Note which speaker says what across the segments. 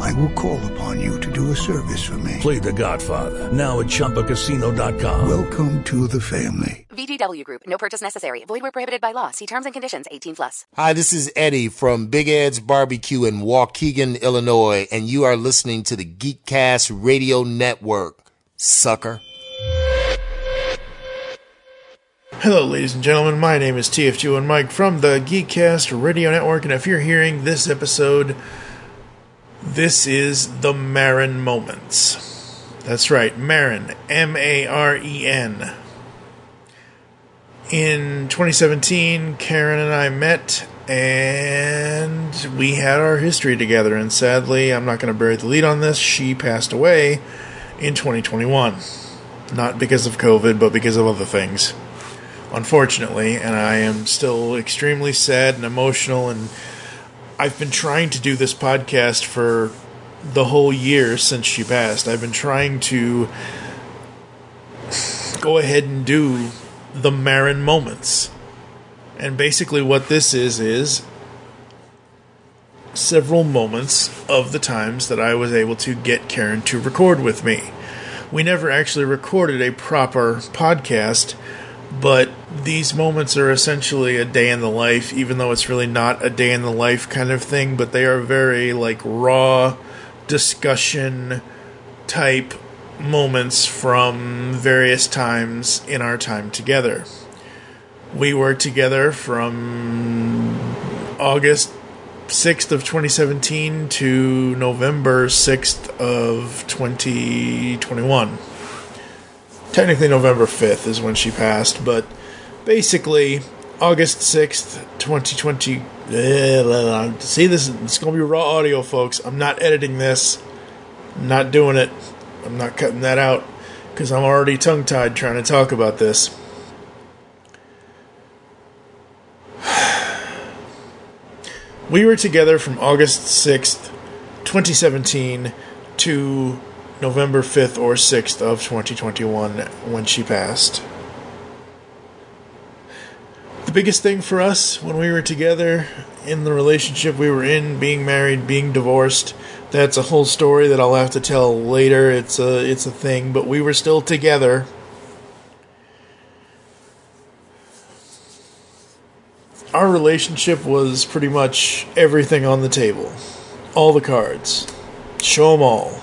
Speaker 1: I will call upon you to do a service for me.
Speaker 2: Play The Godfather now at ChumbaCasino.com.
Speaker 1: Welcome to the family.
Speaker 3: VGW Group. No purchase necessary. Void where prohibited by law. See terms and conditions. 18 plus.
Speaker 4: Hi, this is Eddie from Big Ed's Barbecue in Waukegan, Illinois, and you are listening to the Geekcast Radio Network. Sucker.
Speaker 5: Hello, ladies and gentlemen. My name is TFG and Mike from the Geekcast Radio Network, and if you're hearing this episode, this is the Maren Moments. That's right, Maren, M A R E N. In 2017, Karen and I met and we had our history together, and sadly, I'm not going to bury the lead on this, she passed away in 2021. Not because of COVID, but because of other things unfortunately, and I am still extremely sad and emotional. And I've been trying to do this podcast for the whole year since she passed. I've been trying to go ahead and do the Maren moments. And basically, what this is is several moments of the times that I was able to get Karen to record with me. We never actually recorded a proper podcast but these moments are essentially a day in the life even though it's really not a day in the life kind of thing but they are very like raw discussion type moments from various times in our time together. We were together from august 6th of 2017 to november 6th of 2021 technically November 5th is when she passed, but basically August 6th, 2020. See, this it's going to be raw audio, folks. I'm not editing this. I'm not doing it. I'm not cutting that out because I'm already tongue tied trying to talk about this. We were together from August 6th, 2017 to November 5th or 6th of 2021 when she passed. The biggest thing for us when we were together in the relationship we were in, being married, being divorced, that's a whole story that I'll have to tell later. It's a it's a thing, but we were still together. Our relationship was pretty much everything on the table. All the cards. Show them all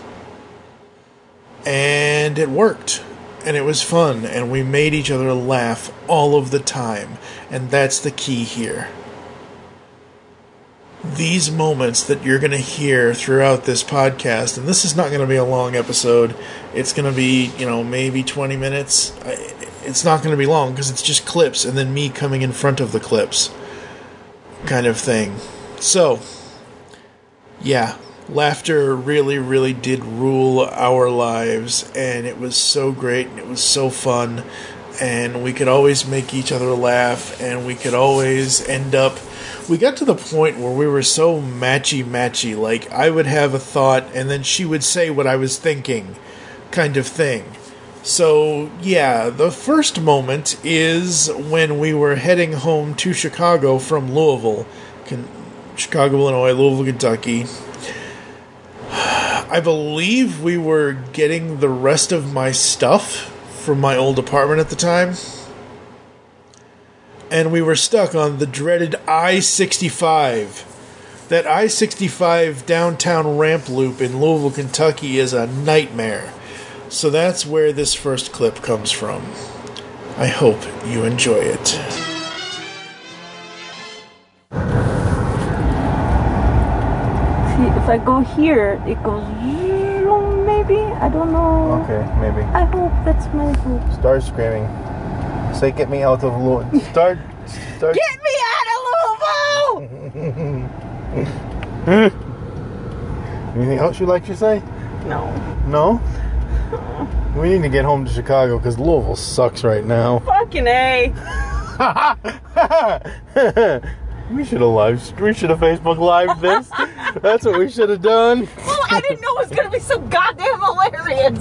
Speaker 5: and it worked and it was fun and we made each other laugh all of the time and that's the key here. These moments that you're going to hear throughout this podcast and this is not going to be a long episode it's going to be you know maybe 20 minutes it's not going to be long because it's just clips and then me coming in front of the clips kind of thing. So yeah laughter really, really did rule our lives, and it was so great, and it was so fun, and we could always make each other laugh, and we could always end up. We got to the point where we were so matchy matchy, like I would have a thought, and then she would say what I was thinking, kind of thing. So, yeah, the first moment is when we were heading home to Chicago from Louisville, Chicago, Illinois, Louisville, Kentucky, I believe we were getting the rest of my stuff from my old apartment at the time. And we were stuck on the dreaded I 65. That I 65 downtown ramp loop in Louisville, Kentucky is a nightmare. So that's where this first clip comes from. I hope you enjoy it.
Speaker 6: If I go here, it goes maybe. I don't know.
Speaker 7: Okay, maybe.
Speaker 6: I hope that's my hope.
Speaker 7: Start screaming. Say, "Get me out of Louisville." Start. Start.
Speaker 6: Get me out of Louisville.
Speaker 7: Anything else you'd like to say?
Speaker 6: No.
Speaker 7: No. We need to get home to Chicago because Louisville sucks right now.
Speaker 6: Fucking A.
Speaker 7: We should have live. We should have Facebook Live this. That's what we should have done.
Speaker 6: Well, I didn't know it was gonna be so goddamn hilarious.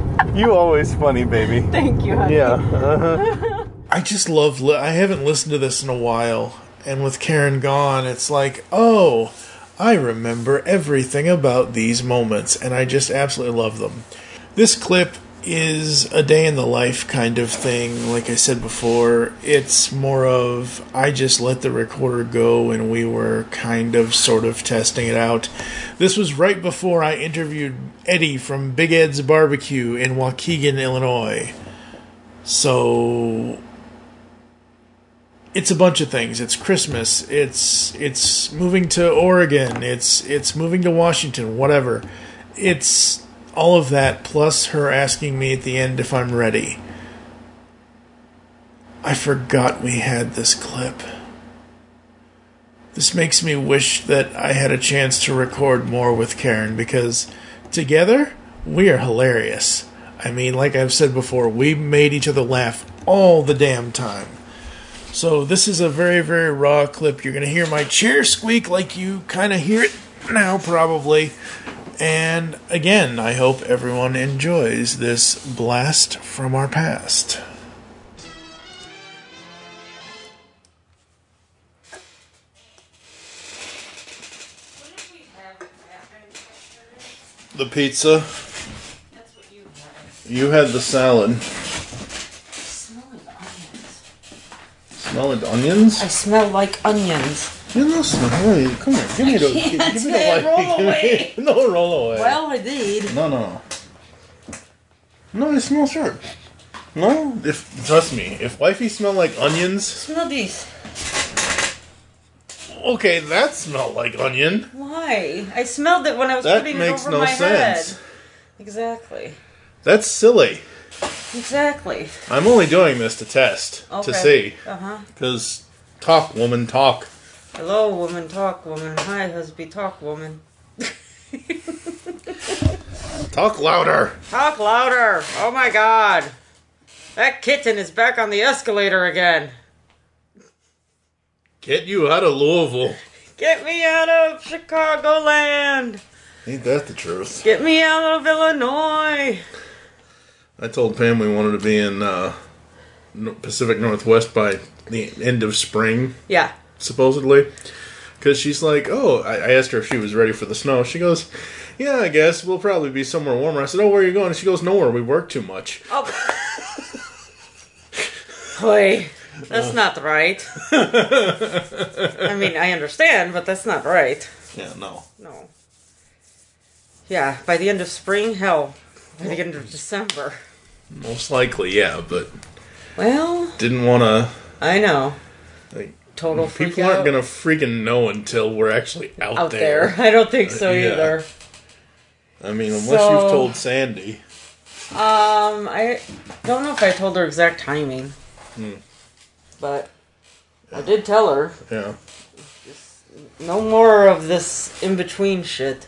Speaker 7: You always funny, baby.
Speaker 6: Thank you, honey.
Speaker 7: Yeah. Uh-huh.
Speaker 5: I just love. Li- I haven't listened to this in a while, and with Karen gone, it's like, oh, I remember everything about these moments, and I just absolutely love them. This clip is a day in the life kind of thing. Like I said before, it's more of I just let the recorder go, and we were kind of sort of testing it out. This was right before I interviewed Eddie from Big Ed's Barbecue in Waukegan, Illinois. So it's a bunch of things. It's Christmas. It's it's moving to Oregon. It's it's moving to Washington. Whatever. It's all of that plus her asking me at the end if I'm ready. I forgot we had this clip. This makes me wish that I had a chance to record more with Karen because together we are hilarious. I mean, like I've said before, we made each other laugh all the damn time. So this is a very, very raw clip. You're gonna hear my chair squeak like you kind of hear it now, probably. And again, I hope everyone enjoys this blast from our past. The pizza. You had the salad. Smell like onions?
Speaker 6: I smell like onions.
Speaker 5: You know, smell. Hey, come here. Give me the.
Speaker 6: can't.
Speaker 5: Give me the
Speaker 6: Roll
Speaker 5: light.
Speaker 6: away.
Speaker 5: no, roll away.
Speaker 6: Well, I did.
Speaker 5: No, no, no. No, it smells sharp. No, if trust me, if wifey smell like onions,
Speaker 6: Smell these.
Speaker 5: okay, that smelled like onion.
Speaker 6: Why? I smelled it when I was
Speaker 5: That
Speaker 6: putting it over
Speaker 5: no
Speaker 6: my
Speaker 5: sense.
Speaker 6: head. Exactly.
Speaker 5: That's silly.
Speaker 6: Exactly.
Speaker 5: I'm only doing this to test
Speaker 6: Okay.
Speaker 5: to see,
Speaker 6: Uh huh.
Speaker 5: because talk, woman, talk.
Speaker 6: Hello, woman. Talk, woman. Hi, husband. Talk, woman.
Speaker 5: Talk louder.
Speaker 6: Talk louder. Oh my god. That kitten is back on the escalator again.
Speaker 5: Get you out of Louisville.
Speaker 6: Get me out of Chicagoland.
Speaker 5: Ain't that the truth?
Speaker 6: Get me out of Illinois.
Speaker 5: I told Pam we wanted to be in uh, Pacific Northwest by the end of spring.
Speaker 6: Yeah.
Speaker 5: Supposedly. Because she's like, oh, I, I asked her if she was ready for the snow. She goes, yeah, I guess we'll probably be somewhere warmer. I said, oh, where are you going? And she goes, nowhere. We work too much.
Speaker 6: Oh. Boy, that's not right. I mean, I understand, but that's not right.
Speaker 5: Yeah, no.
Speaker 6: No. Yeah, by the end of spring, hell, by the end of December.
Speaker 5: Most likely, yeah, but
Speaker 6: Well,
Speaker 5: didn't want to.
Speaker 6: I know.
Speaker 5: Like,
Speaker 6: Total
Speaker 5: people aren't
Speaker 6: out
Speaker 5: gonna freaking know until we're actually out,
Speaker 6: out
Speaker 5: there.
Speaker 6: there. I don't think so
Speaker 5: Yeah.
Speaker 6: either.
Speaker 5: I mean, unless
Speaker 6: So-
Speaker 5: you've told Sandy.
Speaker 6: Um, I don't know if I told her exact timing,
Speaker 5: Hmm.
Speaker 6: but I did tell her
Speaker 5: Yeah.
Speaker 6: no more of this in between shit.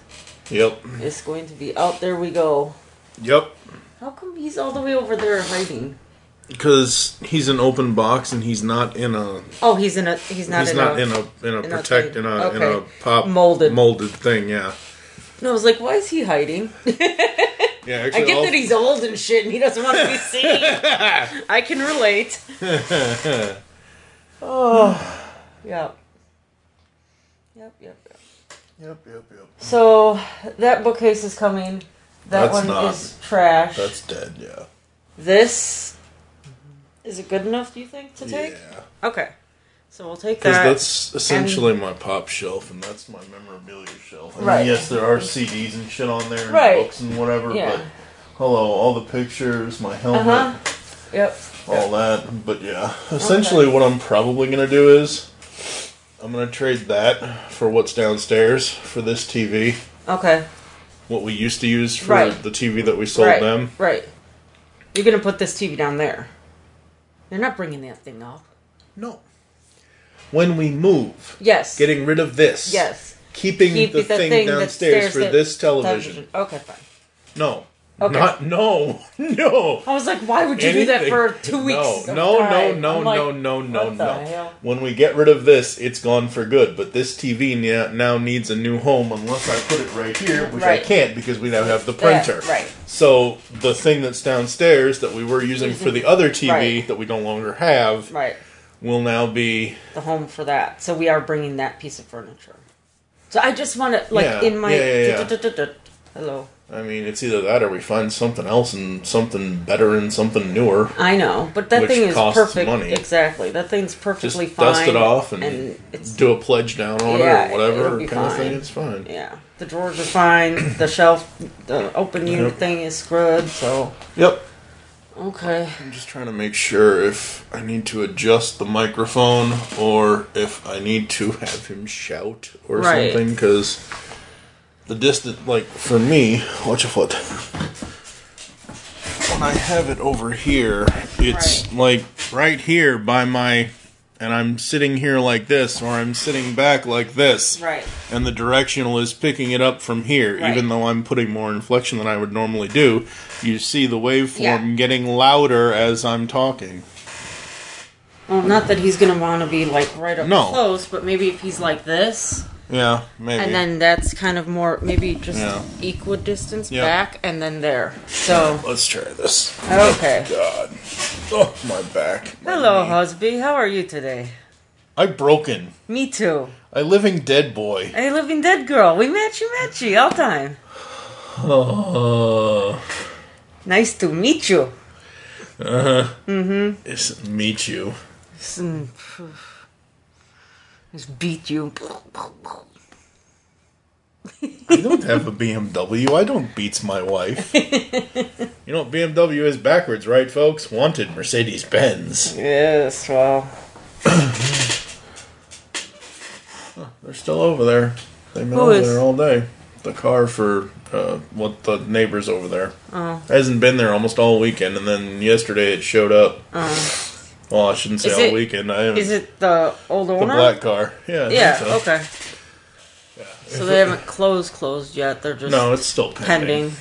Speaker 5: Yep.
Speaker 6: It's going to be out there we go.
Speaker 5: Yep.
Speaker 6: How come he's all the way over there hiding?
Speaker 5: Because he's an open box and he's not in a.
Speaker 6: Oh, he's in a. He's not
Speaker 5: he's
Speaker 6: in
Speaker 5: not
Speaker 6: a.
Speaker 5: in a in a
Speaker 6: in
Speaker 5: protect
Speaker 6: thing.
Speaker 5: in a in a pop
Speaker 6: Molded.
Speaker 5: molded thing. Yeah.
Speaker 6: No, I was like, why is he hiding?
Speaker 5: Yeah.
Speaker 6: I
Speaker 5: Actually,
Speaker 6: get
Speaker 5: all-
Speaker 6: that he's old and shit, and he doesn't want to be seen. I can relate. oh, yep. Yep, yep, yep.
Speaker 5: Yep. Yep. Yep.
Speaker 6: So that bookcase is coming. That
Speaker 5: That's
Speaker 6: one
Speaker 5: not-
Speaker 6: is trash.
Speaker 5: That's dead. Yeah.
Speaker 6: This is it good enough? Do you think to take?
Speaker 5: Yeah.
Speaker 6: Okay, so we'll take that.
Speaker 5: Because
Speaker 6: that.
Speaker 5: that's essentially my pop shelf, and that's my memorabilia shelf. I mean,
Speaker 6: Right.
Speaker 5: yes, there are CDs and shit on there, and
Speaker 6: Right.
Speaker 5: books and whatever.
Speaker 6: Yeah.
Speaker 5: But hello, all the pictures, my helmet,
Speaker 6: Uh huh. Yep.
Speaker 5: all that. But yeah, essentially, what I'm probably gonna do is I'm gonna trade that for what's downstairs for this TV.
Speaker 6: Okay.
Speaker 5: What we used to use for
Speaker 6: Right.
Speaker 5: the TV that we sold
Speaker 6: right.
Speaker 5: them.
Speaker 6: Right. You're gonna put this TV down there. They're not bringing that thing up.
Speaker 5: No. When we move,
Speaker 6: Yes.
Speaker 5: getting rid of this.
Speaker 6: Yes.
Speaker 5: Keeping
Speaker 6: Keep
Speaker 5: the,
Speaker 6: the
Speaker 5: thing,
Speaker 6: thing
Speaker 5: downstairs for this television.
Speaker 6: Okay, fine.
Speaker 5: No,
Speaker 6: Okay.
Speaker 5: Not no no.
Speaker 6: I was like, why would you do that for two weeks?
Speaker 5: No, no, no, no,
Speaker 6: like,
Speaker 5: no, no, no, no.
Speaker 6: hell?
Speaker 5: When we get rid of this, it's gone for good. But this TV now, needs a new home unless I put it right here, which I can't because we now have the printer.
Speaker 6: right.
Speaker 5: So the thing that's downstairs that we were using for the other TV
Speaker 6: Right.
Speaker 5: that we no longer have
Speaker 6: Right.
Speaker 5: will now be.
Speaker 6: the home for that. So we are bringing that piece of furniture. So I just want to, like,
Speaker 5: Yeah,
Speaker 6: in my.
Speaker 5: yeah.
Speaker 6: Hello.
Speaker 5: I mean, it's either that or we find something else and something better and something newer.
Speaker 6: I know, but that thing is
Speaker 5: costs
Speaker 6: perfect.
Speaker 5: money.
Speaker 6: Exactly. That thing's
Speaker 5: Just
Speaker 6: perfectly fine.
Speaker 5: dust it off and,
Speaker 6: it's
Speaker 5: do a pledge down on
Speaker 6: Yeah,
Speaker 5: it or whatever kind of thing. It's fine.
Speaker 6: yeah. The drawers are fine. The shelf, the open unit
Speaker 5: Yep.
Speaker 6: thing is good. So
Speaker 5: Yep.
Speaker 6: okay.
Speaker 5: I'm just trying to make sure if I need to adjust the microphone or if I need to have him shout or
Speaker 6: Right.
Speaker 5: something because the distance, like for me, watch your foot. When I have it over here, it's like right here by my, and I'm sitting here like this, or I'm sitting back like this,
Speaker 6: Right.
Speaker 5: and the directional is picking it up from here,
Speaker 6: Right.
Speaker 5: even though I'm putting more inflection than I would normally do. You see the waveform
Speaker 6: Yeah.
Speaker 5: getting louder as I'm talking.
Speaker 6: Well, not that he's gonna want to be like right up
Speaker 5: No.
Speaker 6: close, but maybe if he's like this,
Speaker 5: Yeah, maybe.
Speaker 6: and then that's kind of more maybe just
Speaker 5: Yeah.
Speaker 6: equidistance
Speaker 5: Yep.
Speaker 6: back, and then there. So
Speaker 5: Let's try this.
Speaker 6: okay.
Speaker 5: God. Oh, my back. My
Speaker 6: Hello,
Speaker 5: knee.
Speaker 6: husband. How are you today?
Speaker 5: I'm broken.
Speaker 6: Me too.
Speaker 5: A living dead boy.
Speaker 6: Hey, living dead girl. We matchy matchy all time.
Speaker 5: Oh.
Speaker 6: Nice to meet you. Uh huh. Mm-hmm.
Speaker 5: It's meet you.
Speaker 6: Just beat you.
Speaker 5: I don't have a BMW. I don't beats my wife. you know what BMW is backwards, right, folks? Wanted Mercedes Benz.
Speaker 6: Yes, well.
Speaker 5: They're still over there. They've been
Speaker 6: Who
Speaker 5: over
Speaker 6: is?
Speaker 5: there all day. The car for uh, what the neighbors over there.
Speaker 6: Oh.
Speaker 5: Hasn't been there almost all weekend, and then yesterday it showed up. Well, I shouldn't say.
Speaker 6: Is
Speaker 5: all
Speaker 6: it-
Speaker 5: weekend. I haven't.
Speaker 6: Is it the old
Speaker 5: one?
Speaker 6: the
Speaker 5: black car? Yeah.
Speaker 6: Yeah,
Speaker 5: so.
Speaker 6: okay. So they haven't closed closed yet. They're just
Speaker 5: No, it's still pending.
Speaker 6: pending.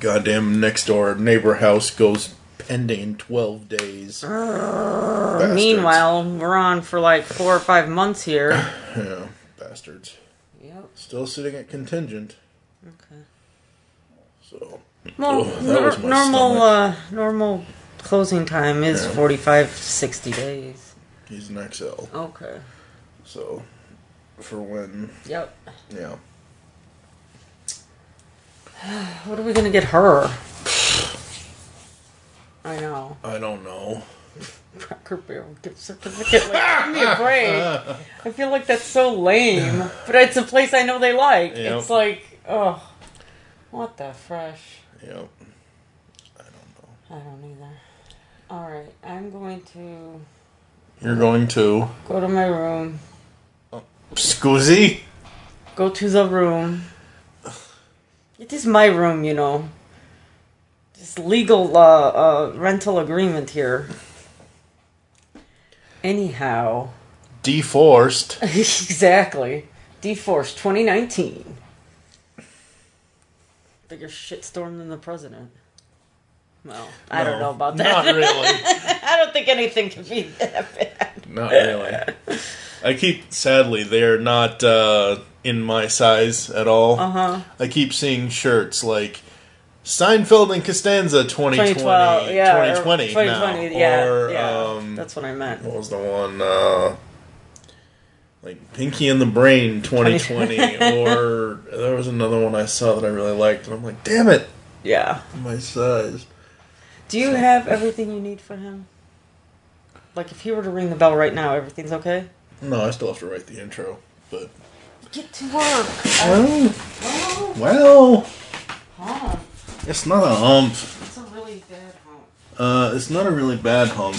Speaker 5: Goddamn next door neighbor house goes pending in twelve days. Bastards.
Speaker 6: Meanwhile, we're on for like four or five months here.
Speaker 5: yeah, bastards.
Speaker 6: Yep.
Speaker 5: Still sitting at contingent.
Speaker 6: Okay.
Speaker 5: So
Speaker 6: Well,
Speaker 5: Oh,
Speaker 6: nor- normal uh, normal closing time is
Speaker 5: Yeah.
Speaker 6: 45, 60 days.
Speaker 5: he's an XL.
Speaker 6: Okay.
Speaker 5: So for when,
Speaker 6: Yep.
Speaker 5: yeah.
Speaker 6: What are we gonna get her? I know.
Speaker 5: I don't know.
Speaker 6: Cracker Barrel gift certificate. Like, give me a break. I feel like that's so lame. But it's a place I know they like.
Speaker 5: Yep.
Speaker 6: It's like, oh, what the fresh?
Speaker 5: Yep. I don't know.
Speaker 6: I don't either. All right, I'm going to
Speaker 5: You're going to
Speaker 6: go to my room.
Speaker 5: Scoozy.
Speaker 6: Go to the room. It is my room, you know. This legal uh, uh, rental agreement here. Anyhow,
Speaker 5: Deforced.
Speaker 6: exactly. DeForce 2019. Bigger shitstorm than the president. Well, I don't know about that.
Speaker 5: Not really.
Speaker 6: I don't think anything can be that bad.
Speaker 5: Not really. I keep sadly they're not uh, in my size at all.
Speaker 6: Uh huh.
Speaker 5: I keep seeing shirts like Seinfeld and Costanza 2020,
Speaker 6: 2012, yeah. or
Speaker 5: 2020,
Speaker 6: 2020,
Speaker 5: now.
Speaker 6: yeah.
Speaker 5: or
Speaker 6: yeah.
Speaker 5: um,
Speaker 6: That's what I meant.
Speaker 5: what was the one? Uh, like Pinky and the Brain 2020, or there was another one I saw that I really liked, and I'm like, damn it,
Speaker 6: Yeah.
Speaker 5: my size.
Speaker 6: Do you have everything you need for him? Like, if he were to ring the bell right now, everything's okay?
Speaker 5: No, I still have to write the intro, but
Speaker 6: Get to work.
Speaker 5: well, well,
Speaker 6: Oh,
Speaker 5: it's not a hump.
Speaker 6: it's a really bad home.
Speaker 5: Uh, it's not a really bad hump.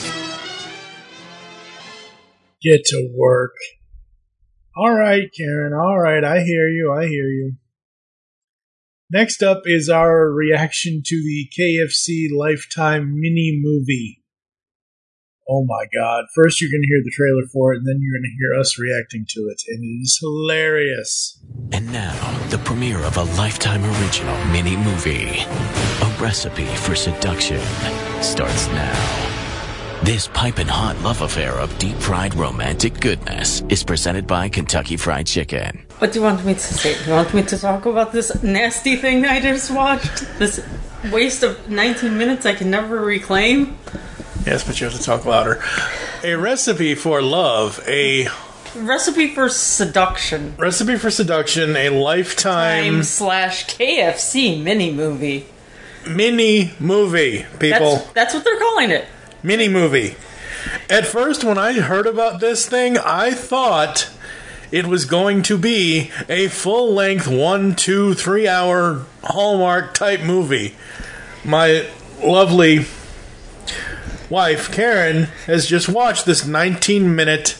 Speaker 8: Get to work. All right, Karen. All right. I hear you. I hear you. Next up is our reaction to the KFC Lifetime mini movie.
Speaker 5: Oh my god. First you're gonna hear the trailer for it, and then you're gonna hear us reacting to it, and it is hilarious.
Speaker 9: And now, the premiere of a Lifetime Original mini movie. A Recipe for Seduction starts now. This piping hot love affair of deep fried romantic goodness is presented by Kentucky Fried Chicken.
Speaker 6: What do you want me to say? You want me to talk about this nasty thing I just watched? This waste of 19 minutes I can never reclaim?
Speaker 5: Yes, but you have to talk louder. A recipe for love, a
Speaker 6: Recipe for seduction.
Speaker 5: recipe for seduction, a lifetime
Speaker 6: Time slash KFC mini movie.
Speaker 5: mini movie, people.
Speaker 6: That's, that's what they're calling it.
Speaker 5: mini movie. At first, when I heard about this thing, I thought it was going to be a full length one, two, three hour Hallmark type movie. My lovely wife, Karen, has just watched this 19 minute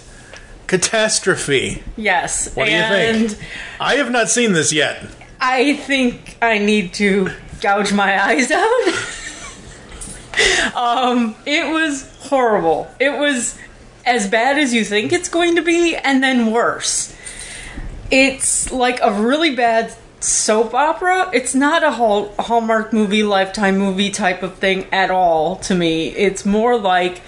Speaker 5: catastrophe.
Speaker 6: Yes.
Speaker 5: What do you
Speaker 6: and
Speaker 5: think? I have not seen this yet.
Speaker 6: I think I need to gouge my eyes out. um, it was horrible. It was as bad as you think it's going to be, and then worse. It's like a really bad soap opera. It's not a Hall- Hallmark movie, Lifetime movie type of thing at all to me. It's more like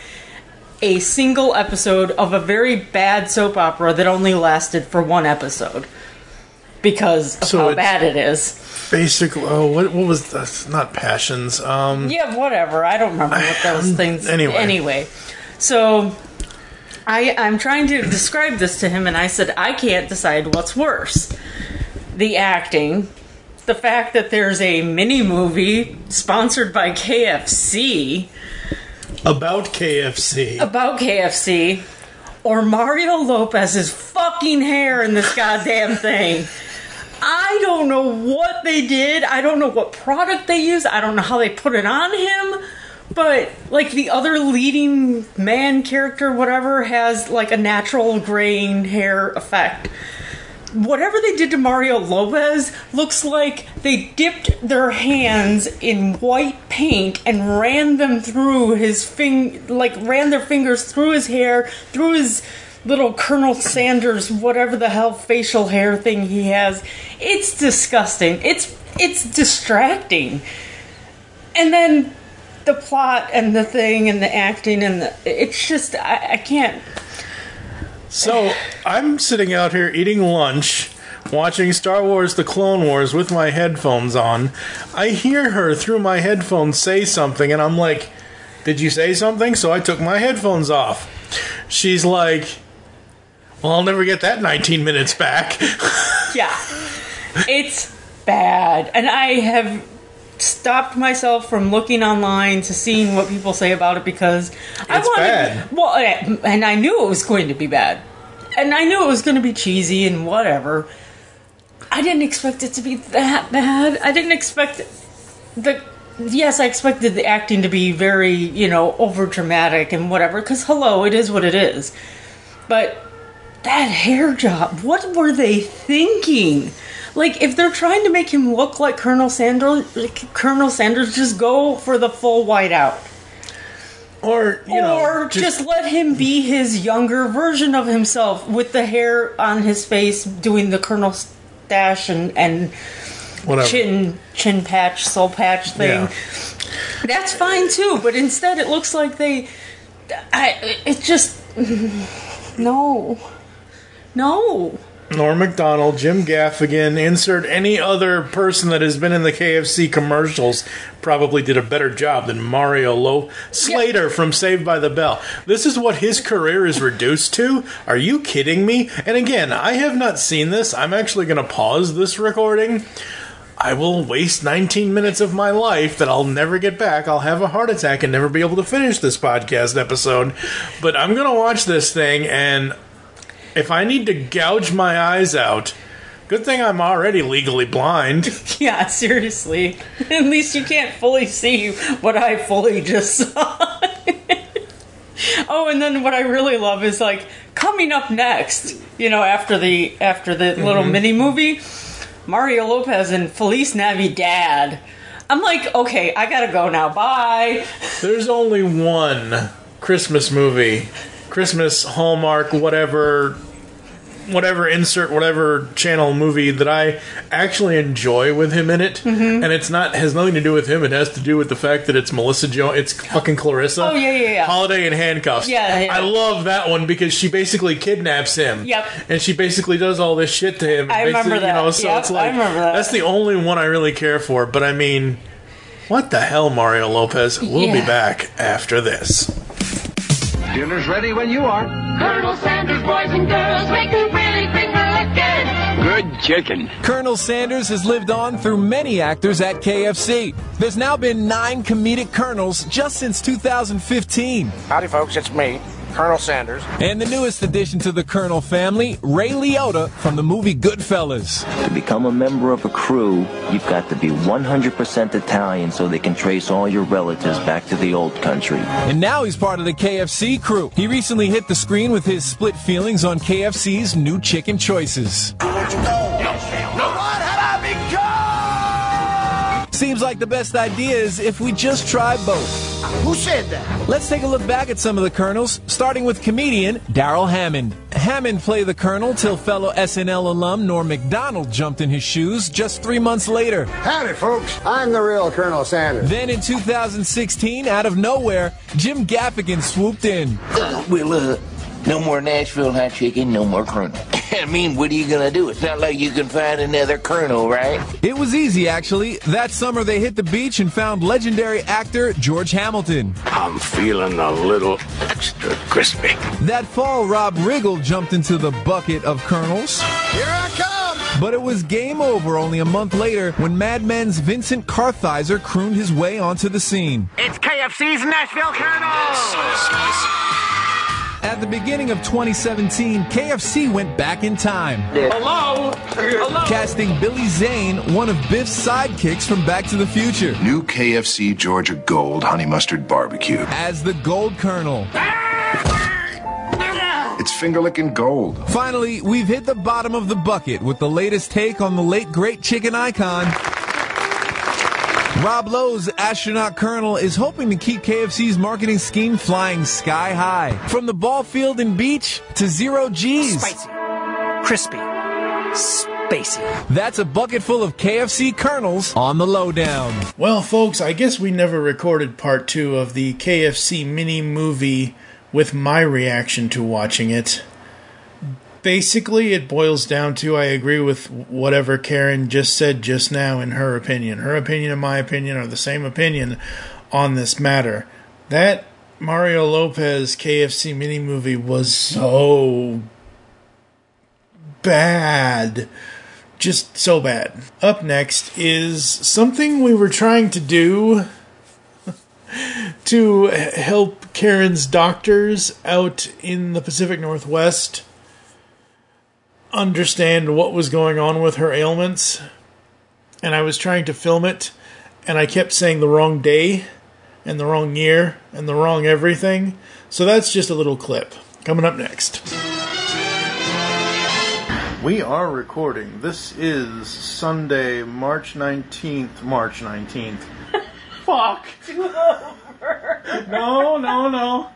Speaker 6: a single episode of a very bad soap opera that only lasted for one episode because of
Speaker 5: So
Speaker 6: how bad it is.
Speaker 5: Basically, oh, what, what was that? Not passions. Um,
Speaker 6: Yeah, whatever. I don't remember what those things.
Speaker 5: Anyway.
Speaker 6: anyway, so I I'm trying to describe this to him, and I said I can't decide what's worse: the acting, the fact that there's a mini movie sponsored by KFC
Speaker 5: about KFC.
Speaker 6: about KFC, or Mario Lopez's fucking hair in this goddamn thing. I don't know what they did. I don't know what product they used. I don't know how they put it on him. But like the other leading man character, whatever, has like a natural graying hair effect. Whatever they did to Mario Lopez looks like they dipped their hands in white paint and ran them through his fing like ran their fingers through his hair, through his little Colonel Sanders whatever the hell facial hair thing he has. It's disgusting. It's it's distracting. And then the plot and the thing and the acting and the it's just I, I can't
Speaker 5: So I'm sitting out here eating lunch, watching Star Wars The Clone Wars with my headphones on. I hear her through my headphones say something, and I'm like, Did you say something? So I took my headphones off. She's like, Well, I'll never get that 19 minutes back.
Speaker 6: Yeah. It's bad. And I have stopped myself from looking online to seeing what people say about it because I wanted
Speaker 5: bad.
Speaker 6: well eh, and I knew it was going to be bad. And I knew it was going to be cheesy and whatever. I didn't expect it to be that bad. I didn't expect the yes, I expected the acting to be very, you know, over dramatic and whatever cuz hello, it is what it is. But that hair job, what were they thinking? Like, if they're trying to make him look like Colonel Sanders, like Colonel Sanders, just go for the full whiteout.
Speaker 5: or, you know,
Speaker 6: or just, let him be his younger version of himself with the hair on his face doing the Colonel stash and, and
Speaker 5: whatever.
Speaker 6: chin chin patch, soul patch thing.
Speaker 5: Yeah.
Speaker 6: That's fine too, but instead it looks like they. I, it just. No. No.
Speaker 5: Norm MacDonald, Jim Gaffigan, insert any other person that has been in the KFC commercials, probably did a better job than Mario Lowe. Slater from Saved by the Bell. This is what his career is reduced to? Are you kidding me? And again, I have not seen this. I'm actually going to pause this recording. I will waste 19 minutes of my life that I'll never get back. I'll have a heart attack and never be able to finish this podcast episode. But I'm going to watch this thing, and if I need to gouge my eyes out, good thing I'm already legally blind.
Speaker 6: Yeah, seriously. At least you can't fully see what I fully just saw. oh, and then what I really love is like coming up next, you know, after the after the little mm-hmm. mini movie, Mario Lopez and Feliz Navidad. I'm like, okay, I gotta go now. Bye.
Speaker 5: There's only one Christmas movie, Christmas Hallmark, whatever, whatever insert, whatever channel movie that I actually enjoy with him in it, mm-hmm. and it's not has nothing to do with him. It has to do with the fact that it's Melissa Joan, it's fucking Clarissa.
Speaker 6: Oh, yeah, yeah, yeah.
Speaker 5: Holiday in handcuffs.
Speaker 6: Yeah, yeah.
Speaker 5: I love that one because she basically kidnaps him.
Speaker 6: Yep.
Speaker 5: and she basically does all this shit to him.
Speaker 6: I remember that.
Speaker 5: You know, so
Speaker 6: Yep,
Speaker 5: it's like
Speaker 6: I remember that.
Speaker 5: that's the only one I really care for. But I mean. What the hell, Mario Lopez? We'll be back after this.
Speaker 10: Dinner's ready when you are.
Speaker 11: Colonel Sanders, boys and girls, make a really finger licking.
Speaker 10: Good chicken.
Speaker 12: Colonel Sanders has lived on through many actors at KFC. There's now been nine comedic colonels just since 2015.
Speaker 13: Howdy, folks. It's me, Colonel Sanders.
Speaker 12: And the newest addition to the Colonel family, Ray Liotta from the movie Goodfellas.
Speaker 14: To become a member of a crew, you've got to be 100% Italian so they can trace all your relatives back to the old country.
Speaker 12: And now he's part of the KFC crew. He recently hit the screen with his split feelings on KFC's new chicken choices. Seems like the best idea is if we just try both.
Speaker 1: Who said that?
Speaker 12: Let's take a look back at some of the Colonels, starting with comedian Darrell Hammond. Hammond played the Colonel till fellow SNL alum Norm MacDonald jumped in his shoes just three months later.
Speaker 13: Howdy, folks. I'm the real Colonel Sanders.
Speaker 12: Then in 2016, out of nowhere, Jim Gaffigan swooped in.
Speaker 15: Well, uh, no more Nashville hot chicken, no more Colonel. I mean, what are you gonna do? It's not like you can find another Colonel, right?
Speaker 12: It was easy, actually. That summer, they hit the beach and found legendary actor George Hamilton.
Speaker 10: I'm feeling a little extra crispy.
Speaker 12: That fall, Rob Riggle jumped into the bucket of colonels.
Speaker 13: Here I come.
Speaker 12: But it was game over only a month later when Mad Men's Vincent Kartheiser crooned his way onto the scene.
Speaker 13: It's KFC's Nashville Colonel.
Speaker 12: At the beginning of 2017, KFC went back in time,
Speaker 13: Hello. Hello.
Speaker 12: casting Billy Zane, one of Biff's sidekicks from Back to the Future,
Speaker 16: New KFC Georgia Gold Honey Mustard Barbecue.
Speaker 12: as the Gold Colonel.
Speaker 16: It's finger licking gold.
Speaker 12: Finally, we've hit the bottom of the bucket with the latest take on the late great chicken icon. Rob Lowe's astronaut colonel is hoping to keep KFC's marketing scheme flying sky high. From the ball field and beach to zero G's.
Speaker 13: Spicy. Crispy. Spacey.
Speaker 12: That's a bucket full of KFC kernels on the lowdown.
Speaker 5: Well, folks, I guess we never recorded part two of the KFC mini movie with my reaction to watching it. Basically, it boils down to I agree with whatever Karen just said just now in her opinion. Her opinion and my opinion are the same opinion on this matter. That Mario Lopez KFC mini movie was so bad. Just so bad. Up next is something we were trying to do to help Karen's doctors out in the Pacific Northwest understand what was going on with her ailments. And I was trying to film it, and I kept saying the wrong day, and the wrong year, and the wrong everything. So that's just a little clip. Coming up next. We are recording. This is Sunday, March 19th. March 19th. Fuck! no, no, no.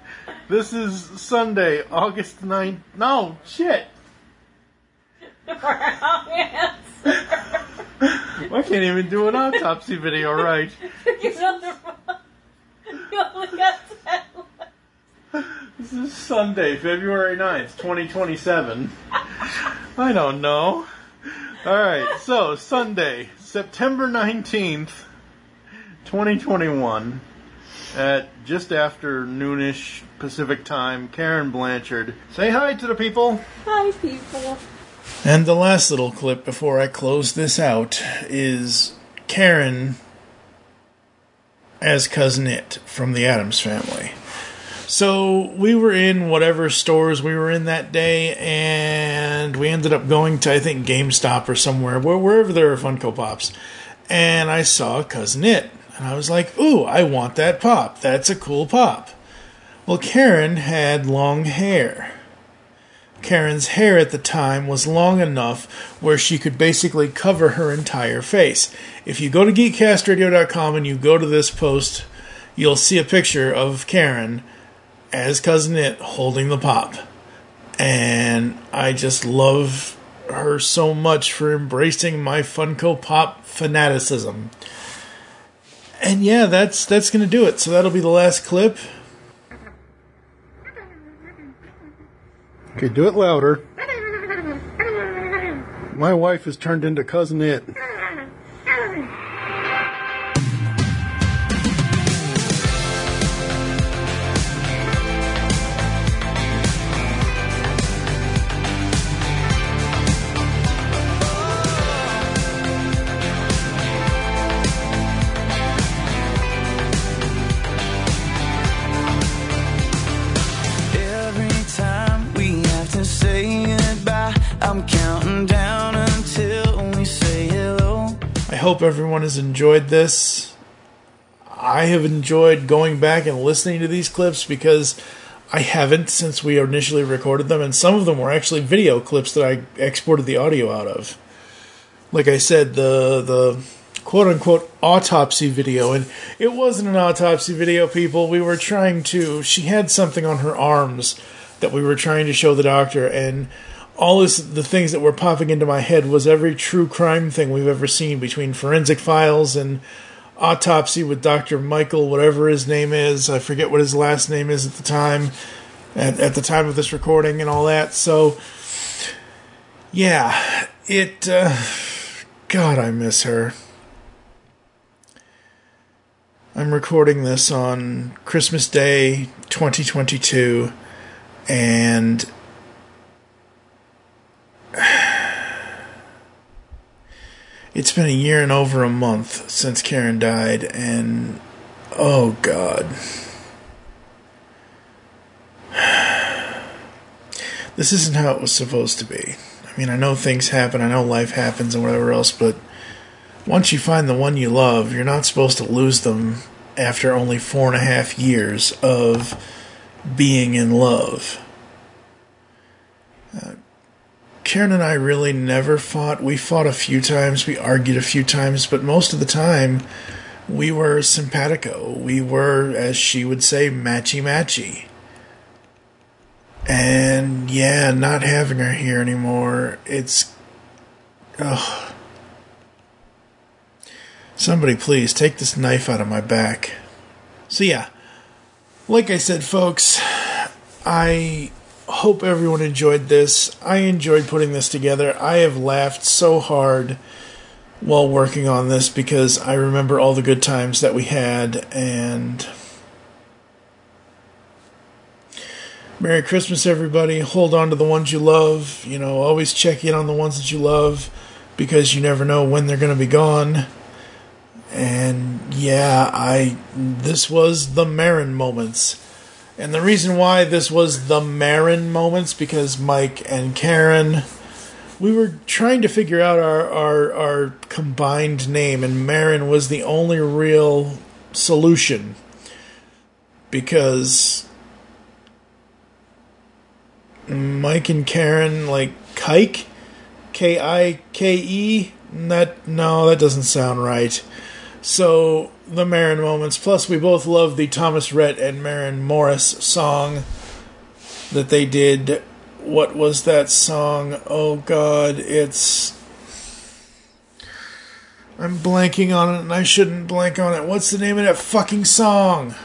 Speaker 5: This is Sunday, August 9th. No, shit! I can't even do an autopsy video right. This is Sunday, February 9th, 2027. I don't know. Alright, so Sunday, September 19th, 2021, at just after noonish Pacific time, Karen Blanchard. Say hi to the people.
Speaker 6: Hi, people.
Speaker 5: And the last little clip before I close this out is Karen as Cousin It from the Addams family. So we were in whatever stores we were in that day, and we ended up going to I think GameStop or somewhere, wherever there are Funko Pops, and I saw Cousin It, and I was like, "Ooh, I want that pop. That's a cool pop." Well, Karen had long hair. Karen's hair at the time was long enough where she could basically cover her entire face. If you go to geekcastradio.com and you go to this post, you'll see a picture of Karen as Cousin It holding the pop. And I just love her so much for embracing my Funko Pop fanaticism. And yeah, that's that's gonna do it. So that'll be the last clip.
Speaker 17: Okay, do it louder. My wife has turned into Cousin It.
Speaker 18: Counting down until we say hello.
Speaker 5: I hope everyone has enjoyed this. I have enjoyed going back and listening to these clips because I haven't since we initially recorded them, and some of them were actually video clips that I exported the audio out of. Like I said, the the quote unquote autopsy video, and it wasn't an autopsy video, people. We were trying to. She had something on her arms that we were trying to show the doctor, and all this, the things that were popping into my head was every true crime thing we've ever seen between forensic files and autopsy with Dr. Michael, whatever his name is. I forget what his last name is at the time, at, at the time of this recording and all that. So, yeah, it, uh, God, I miss her. I'm recording this on Christmas Day 2022, and it's been a year and over a month since Karen died, and oh god. This isn't how it was supposed to be. I mean, I know things happen, I know life happens and whatever else, but once you find the one you love, you're not supposed to lose them after only four and a half years of being in love. Uh, Karen and I really never fought. We fought a few times, we argued a few times, but most of the time we were simpatico. We were, as she would say, matchy matchy. And yeah, not having her here anymore, it's. Ugh. Somebody please take this knife out of my back. So yeah, like I said, folks, I hope everyone enjoyed this. I enjoyed putting this together. I have laughed so hard while working on this because I remember all the good times that we had and Merry Christmas everybody. Hold on to the ones you love. You know, always check in on the ones that you love because you never know when they're going to be gone. And yeah, I this was the Maren moments. And the reason why this was the Maren moments because Mike and Karen we were trying to figure out our, our our combined name and Maren was the only real solution. Because Mike and Karen like Kike? K I K E? That no that doesn't sound right so the Maren moments. Plus, we both love the Thomas Rhett and Maren Morris song that they did. What was that song? Oh God, it's. I'm blanking on it, and I shouldn't blank on it. What's the name of that fucking song?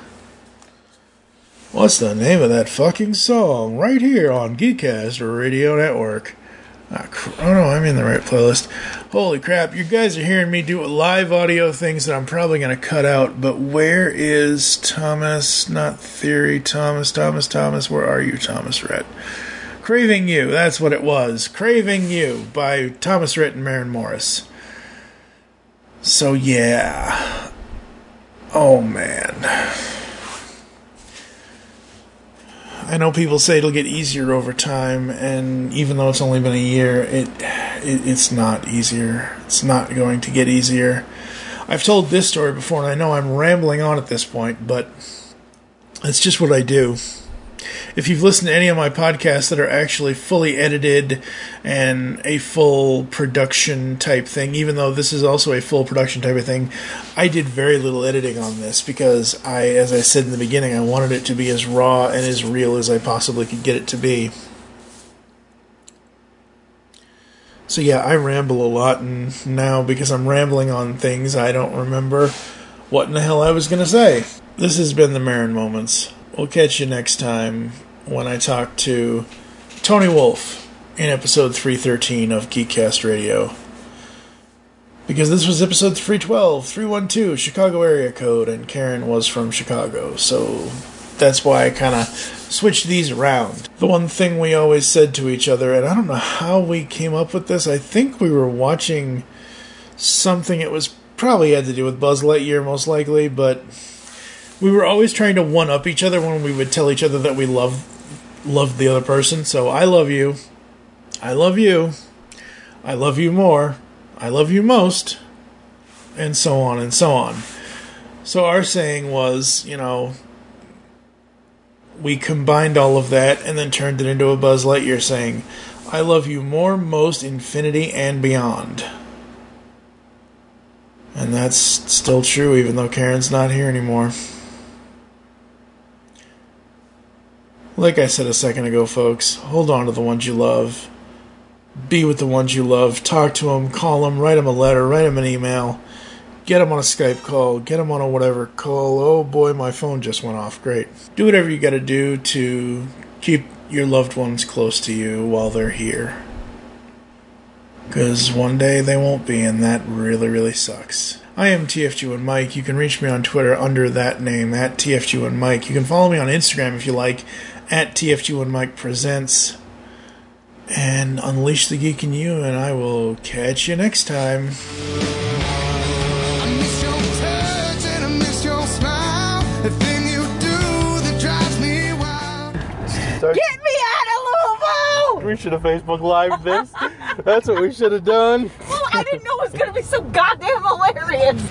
Speaker 5: What's the name of that fucking song? Right here on Geekcast Radio Network. Ah, cr- oh no, I'm in the right playlist. Holy crap, you guys are hearing me do live audio things that I'm probably going to cut out, but where is Thomas? Not Theory, Thomas, Thomas, Thomas. Where are you, Thomas Rhett? Craving You, that's what it was. Craving You by Thomas Rhett and Maren Morris. So yeah. Oh man. I know people say it'll get easier over time, and even though it's only been a year, it, it it's not easier. It's not going to get easier. I've told this story before, and I know I'm rambling on at this point, but it's just what I do. If you've listened to any of my podcasts that are actually fully edited and a full production type thing, even though this is also a full production type of thing, I did very little editing on this because I, as I said in the beginning, I wanted it to be as raw and as real as I possibly could get it to be. So yeah, I ramble a lot, and now because I'm rambling on things, I don't remember what in the hell I was going to say. This has been the Maren Moments. We'll catch you next time when I talk to Tony Wolf in episode 313 of Geekcast Radio. Because this was episode 312, 312, Chicago area code, and Karen was from Chicago, so that's why I kind of switched these around. The one thing we always said to each other, and I don't know how we came up with this, I think we were watching something, it was probably had to do with Buzz Lightyear, most likely, but we were always trying to one up each other when we would tell each other that we love loved the other person. So I love you. I love you. I love you more. I love you most. And so on and so on. So our saying was, you know, we combined all of that and then turned it into a Buzz Lightyear saying, I love you more, most, infinity, and beyond. And that's still true, even though Karen's not here anymore. Like I said a second ago, folks, hold on to the ones you love. Be with the ones you love. Talk to them, call them, write them a letter, write them an email. Get them on a Skype call, get them on a whatever call. Oh boy, my phone just went off. Great. Do whatever you gotta do to keep your loved ones close to you while they're here. Because one day they won't be, and that really, really sucks. I am TFG and Mike. You can reach me on Twitter under that name, at TFG and Mike. You can follow me on Instagram if you like, at TFG1 Mike Presents. And unleash the geek in you, and I will catch you next time.
Speaker 11: Get me out of Louisville!
Speaker 17: We should have Facebook Live this. That's what we should have done.
Speaker 6: Well, I didn't know it was going to be so goddamn hilarious.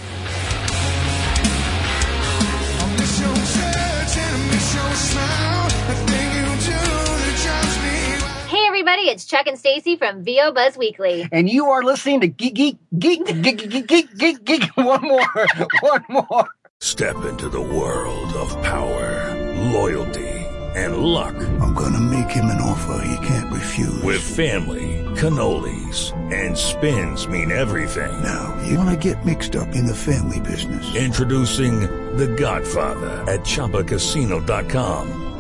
Speaker 19: Everybody, it's Chuck and Stacy from VO Buzz Weekly.
Speaker 13: And you are listening to Geek Geek Geek Geek Geek Geek Geek Geek. One more, one more.
Speaker 2: Step into the world of power, loyalty, and luck.
Speaker 1: I'm gonna make him an offer he can't refuse.
Speaker 2: With family, cannolis, and spins mean everything.
Speaker 1: Now, you wanna get mixed up in the family business.
Speaker 2: Introducing The Godfather at ChumbaCasino.com.